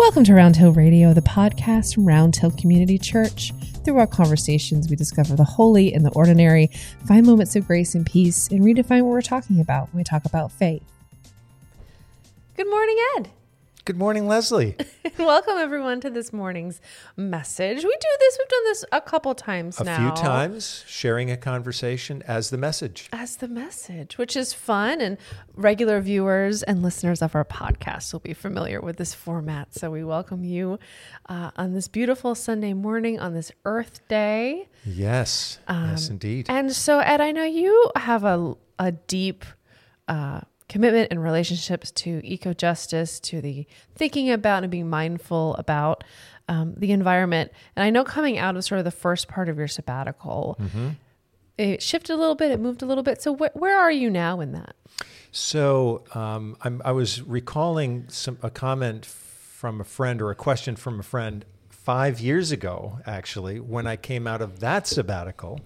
Welcome to Round Hill Radio, the podcast from Round Hill Community Church. Through our conversations, we discover the holy and the ordinary, find moments of grace and peace, and redefine what we're talking about when we talk about faith. Good morning, Ed. Good morning, Leslie. Welcome everyone to this morning's message. We do this, we've done this a couple times a now. few times, sharing a conversation as the message. As the message, which is fun. And regular viewers and listeners of our podcast will be familiar with this format. So we welcome you uh, on this beautiful Sunday morning on this Earth Day. Yes, yes, indeed. And so, Ed, I know you have a, a deep uh, commitment and relationships to eco justice, to the thinking about and being mindful about um, the environment. And I know coming out of sort of the first part of your sabbatical, it shifted a little bit, it moved a little bit. So, wh- where are you now in that? So um, I'm, I was recalling some, a comment from a friend or a question from a friend five years ago, actually, when I came out of that sabbatical,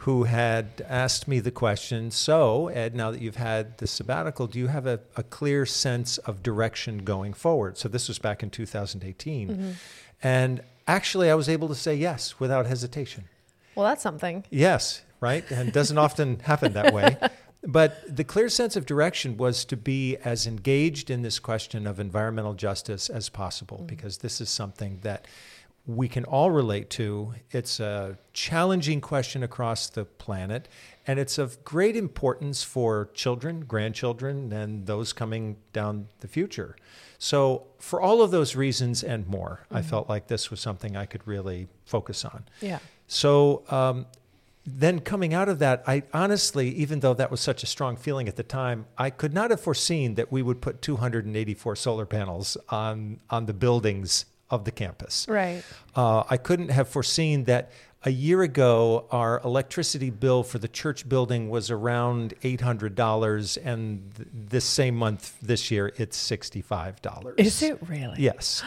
who had asked me the question So, Ed, now that you've had the sabbatical, do you have a, a clear sense of direction going forward? So this was back in 2018. Mm-hmm. And actually, I was able to say yes without hesitation. Well, that's something. Yes, right? And it doesn't often happen that way. But the clear sense of direction was to be as engaged in this question of environmental justice as possible, mm-hmm. because this is something that we can all relate to. It's a challenging question across the planet, and it's of great importance for children, grandchildren, and those coming down the future. So, for all of those reasons and more, I felt like this was something I could really focus on. Yeah. So um, then coming out of that, I honestly, even though that was such a strong feeling at the time, I could not have foreseen that we would put 284 solar panels on on the buildings of the campus. Right. Uh, I couldn't have foreseen that a year ago our electricity bill for the church building was around $800, and th- this same month this year it's $65. Is it really? Yes.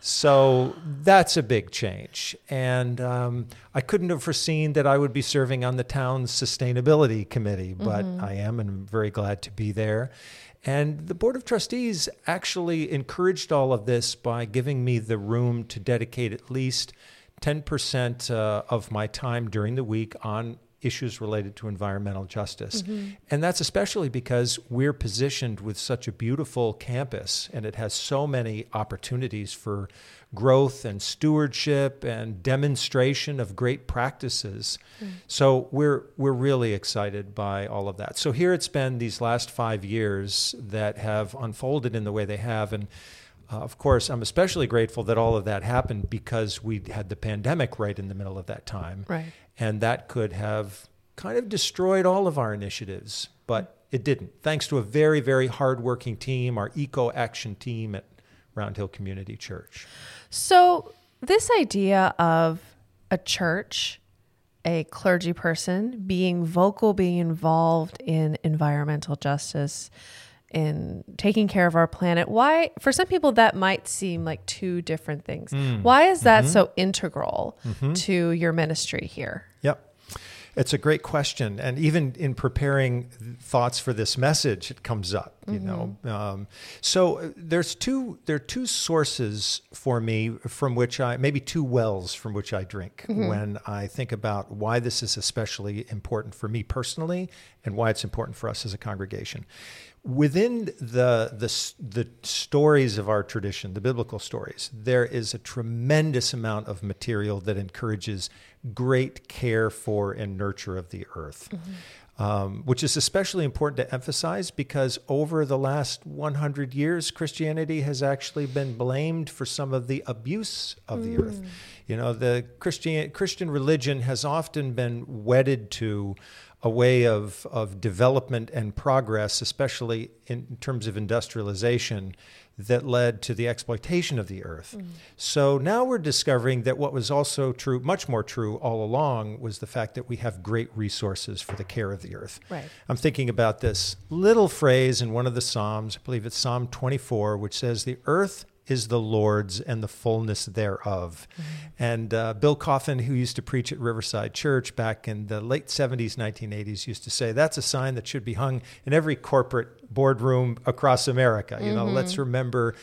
So that's a big change. And um, I couldn't have foreseen that I would be serving on the town's sustainability committee, but I am, and I'm very glad to be there. And the Board of Trustees actually encouraged all of this by giving me the room to dedicate at least 10% uh, of my time during the week on issues related to environmental justice. And that's especially because we're positioned with such a beautiful campus and it has so many opportunities for growth and stewardship and demonstration of great practices. So we're we're really excited by all of that. So here it's been these last 5 years that have unfolded in the way they have and uh, of course, I'm especially grateful that all of that happened because we had the pandemic right in the middle of that time. Right. And that could have kind of destroyed all of our initiatives, but it didn't. Thanks to a very, very hardworking team, our Eco Action team at Round Hill Community Church. So, this idea of a church, a clergy person being vocal, being involved in environmental justice, in taking care of our planet, why, for some people, that might seem like two different things. Mm. Why is that mm-hmm. so integral mm-hmm. to your ministry here? It's a great question. And even in preparing thoughts for this message, it comes up, you know. Um, so uh, there's two, there are two sources for me from which I, maybe two wells from which I drink when I think about why this is especially important for me personally and why it's important for us as a congregation. Within the, the, the stories of our tradition, the biblical stories, there is a tremendous amount of material that encourages great care for and nurture of the earth, um, which is especially important to emphasize because over the last 100 years, Christianity has actually been blamed for some of the abuse of the earth. You know, the Christian, Christian religion has often been wedded to a way of, of development and progress, especially in terms of industrialization, that led to the exploitation of the earth. Mm. So now we're discovering that what was also true, much more true all along, was the fact that we have great resources for the care of the earth. Right. I'm thinking about this little phrase in one of the Psalms, I believe it's Psalm 24, which says, The earth is the Lord's and the fullness thereof. And uh, Bill Coffin, who used to preach at Riverside Church back in the late 70s, 1980s, used to say that's a sign that should be hung in every corporate boardroom across America. You know, let's remember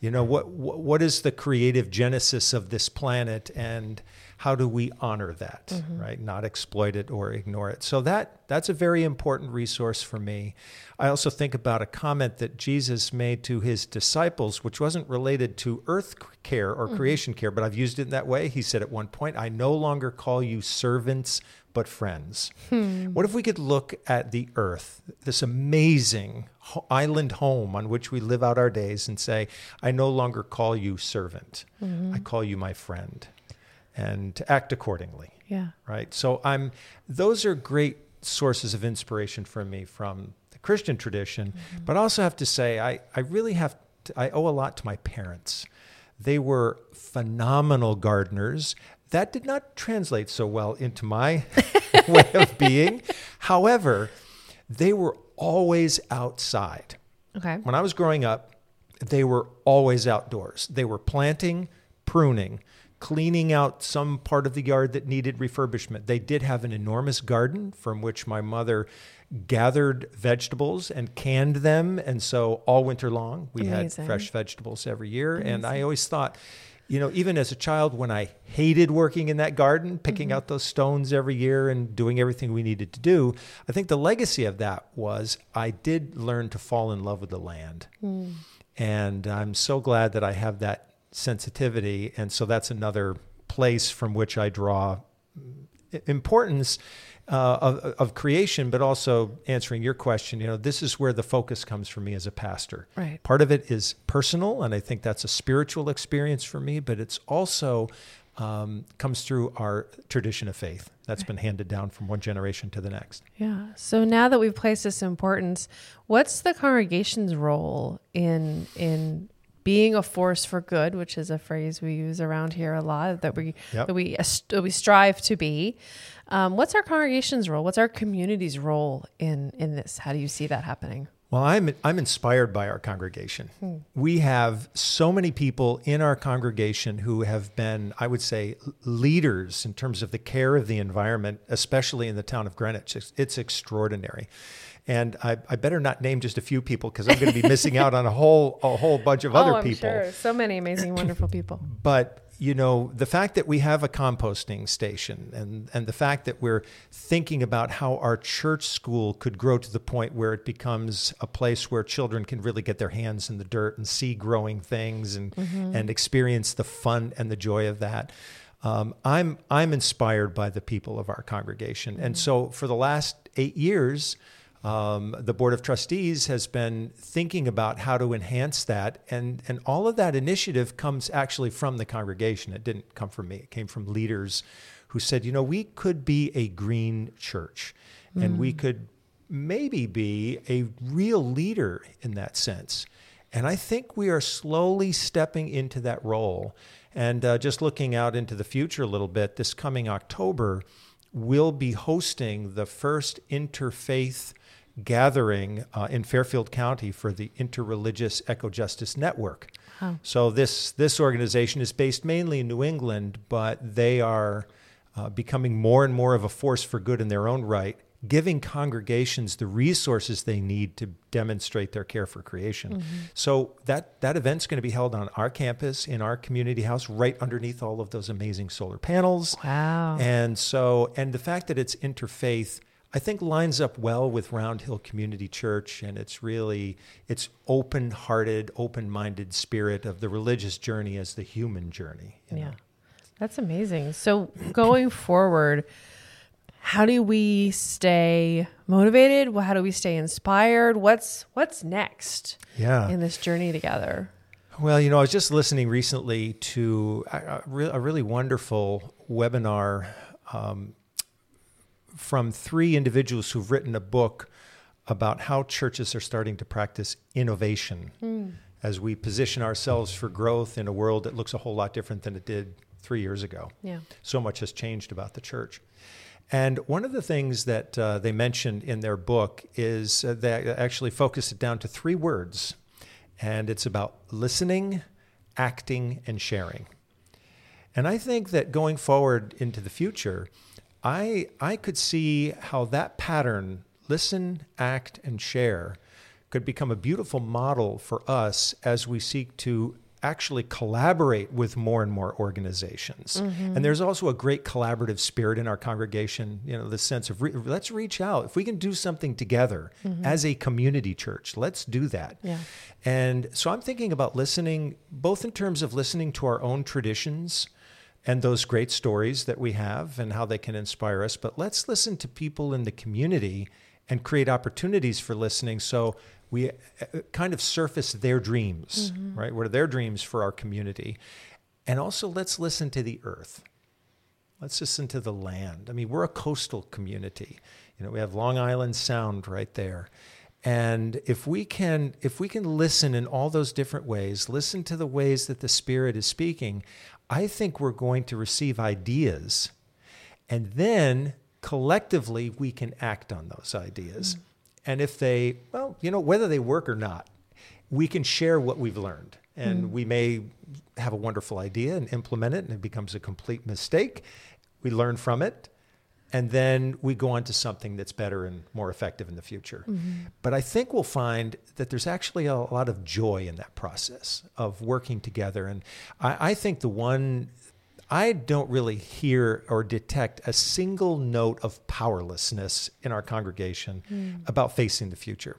You know, what, what what is the creative genesis of this planet and how do we honor that, mm-hmm. right? Not exploit it or ignore it. So that that's a very important resource for me. I also think about a comment that Jesus made to his disciples, which wasn't related to earth care or mm-hmm. creation care, but I've used it in that way. He said at one point, I no longer call you servants, but friends. Hmm. What if we could look at the earth, this amazing island home on which we live out our days, and say, I no longer call you servant, mm-hmm. I call you my friend, and to act accordingly. Yeah. Right. So I'm, those are great sources of inspiration for me from the Christian tradition, mm-hmm. but I also have to say, I, I really have, to, I owe a lot to my parents. They were phenomenal gardeners that did not translate so well into my way of being. However, they were always outside. Okay. When I was growing up, they were always outdoors. They were planting, pruning, cleaning out some part of the yard that needed refurbishment. They did have an enormous garden from which my mother gathered vegetables and canned them. And so all winter long, we Amazing. had fresh vegetables every year. Amazing. And I always thought, you know, even as a child, when I hated working in that garden, picking mm-hmm. out those stones every year and doing everything we needed to do, I think the legacy of that was I did learn to fall in love with the land. Mm. And I'm so glad that I have that sensitivity. And so that's another place from which I draw importance uh, of, of creation, but also answering your question. You know, this is where the focus comes for me as a pastor. Right. Part of it is personal, and I think that's a spiritual experience for me, but it's also um, comes through our tradition of faith that's right. been handed down from one generation to the next. Yeah. So now that we've placed this importance, what's the congregation's role in in being a force for good, which is a phrase we use around here a lot that we yep. that we that we strive to be. Um, what's our congregation's role? What's our community's role in in this? How do you see that happening? Well, I'm I'm inspired by our congregation. Hmm. We have so many people in our congregation who have been, I would say, leaders in terms of the care of the environment, especially in the town of Greenwich. It's, it's extraordinary. And I, I, better not name just a few people because I'm going to be missing out on a whole a whole bunch of oh, other I'm people. Sure. So many amazing, wonderful people. But you know, the fact that we have a composting station and, and the fact that we're thinking about how our church school could grow to the point where it becomes a place where children can really get their hands in the dirt and see growing things and, mm-hmm. and experience the fun and the joy of that. Um, I'm, I'm inspired by the people of our congregation. Mm-hmm. And so for the last eight years, um, the Board of Trustees has been thinking about how to enhance that. And, and all of that initiative comes actually from the congregation. It didn't come from me, it came from leaders who said, you know, we could be a green church mm. and we mm. could maybe be a real leader in that sense. And I think we are slowly stepping into that role. And uh, just looking out into the future a little bit, this coming October, we'll be hosting the first interfaith gathering uh, in Fairfield County for the Interreligious Eco Justice Network. Wow. So this this organization is based mainly in New England, but they are uh, becoming more and more of a force for good in their own right, giving congregations the resources they need to demonstrate their care for creation. Mm-hmm. So that that event's going to be held on our campus in our community house, right underneath all of those amazing solar panels. Wow! And so, and the fact that it's interfaith I think lines up well with Round Hill Community Church, and it's really it's open-hearted, open-minded spirit of the religious journey as the human journey. yeah, know? that's amazing. So going forward, how do we stay motivated? How do we stay inspired? What's what's next? Yeah. in this journey together. Well, you know, I was just listening recently to a, a really wonderful webinar. Um, from three individuals who've written a book about how churches are starting to practice innovation mm. as we position ourselves for growth in a world that looks a whole lot different than it did three years ago. Yeah. So much has changed about the church. And one of the things that uh, they mentioned in their book is uh, they actually focused it down to three words. And it's about listening, acting, and sharing. And I think that going forward into the future, I I could see how that pattern, listen, act, and share, could become a beautiful model for us as we seek to actually collaborate with more and more organizations. Mm-hmm. And there's also a great collaborative spirit in our congregation, you know, the sense of re- let's reach out. If we can do something together mm-hmm. as a community church, let's do that. Yeah. And so I'm thinking about listening, both in terms of listening to our own traditions and those great stories that we have and how they can inspire us, but let's listen to people in the community and create opportunities for listening. So we uh, kind of surface their dreams, mm-hmm. right? What are their dreams for our community? And also, let's listen to the earth. Let's listen to the land. I mean, we're a coastal community. You know, we have Long Island Sound right there. And if we can if we can listen in all those different ways, listen to the ways that the spirit is speaking, I think we're going to receive ideas. And then collectively we can act on those ideas. Mm-hmm. And if they, well, you know, whether they work or not, we can share what we've learned. And mm. we may have a wonderful idea and implement it, and it becomes a complete mistake. We learn from it, and then we go on to something that's better and more effective in the future. Mm-hmm. But I think we'll find that there's actually a lot of joy in that process of working together. And I, I think the one I don't really hear or detect a single note of powerlessness in our congregation mm. about facing the future.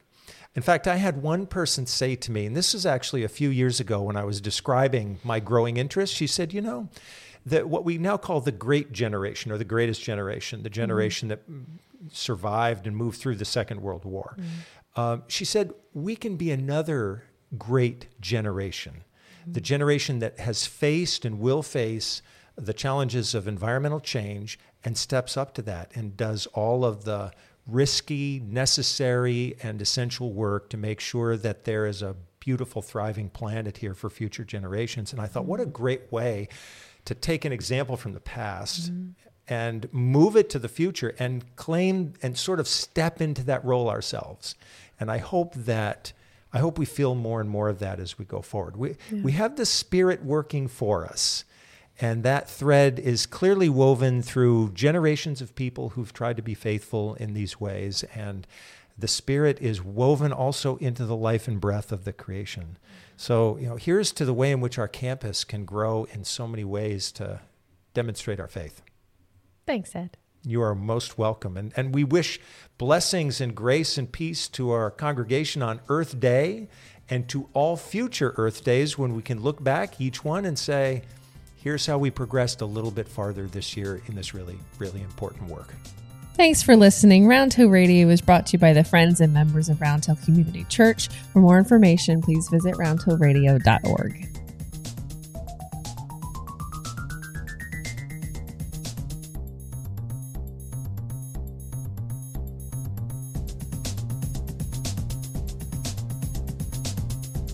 In fact, I had one person say to me, and this is actually a few years ago when I was describing my growing interest, she said, You know, that what we now call the great generation or the greatest generation, the hmm. generation mm. that survived and moved through the Second World War, mm. she said, We can be another great generation, the generation that has faced and will face the challenges of environmental change and steps up to that and does all of the risky, necessary, and essential work to make sure that there is a beautiful, thriving planet here for future generations. And I thought, what a great way to take an example from the past mm-hmm. and move it to the future and claim and sort of step into that role ourselves. And I hope that. I hope we feel more and more of that as we go forward. We, yeah. we have the Spirit working for us. And that thread is clearly woven through generations of people who've tried to be faithful in these ways. And the Spirit is woven also into the life and breath of the creation. So, you know, here's to the way in which our campus can grow in so many ways to demonstrate our faith. Thanks, Ed. You are most welcome. And, and we wish blessings and grace and peace to our congregation on Earth Day and to all future Earth Days when we can look back each one and say, here's how we progressed a little bit farther this year in this really, really important work. Thanks for listening. Round Radio is brought to you by the friends and members of Round Community Church. For more information, please visit roundhillradio.org.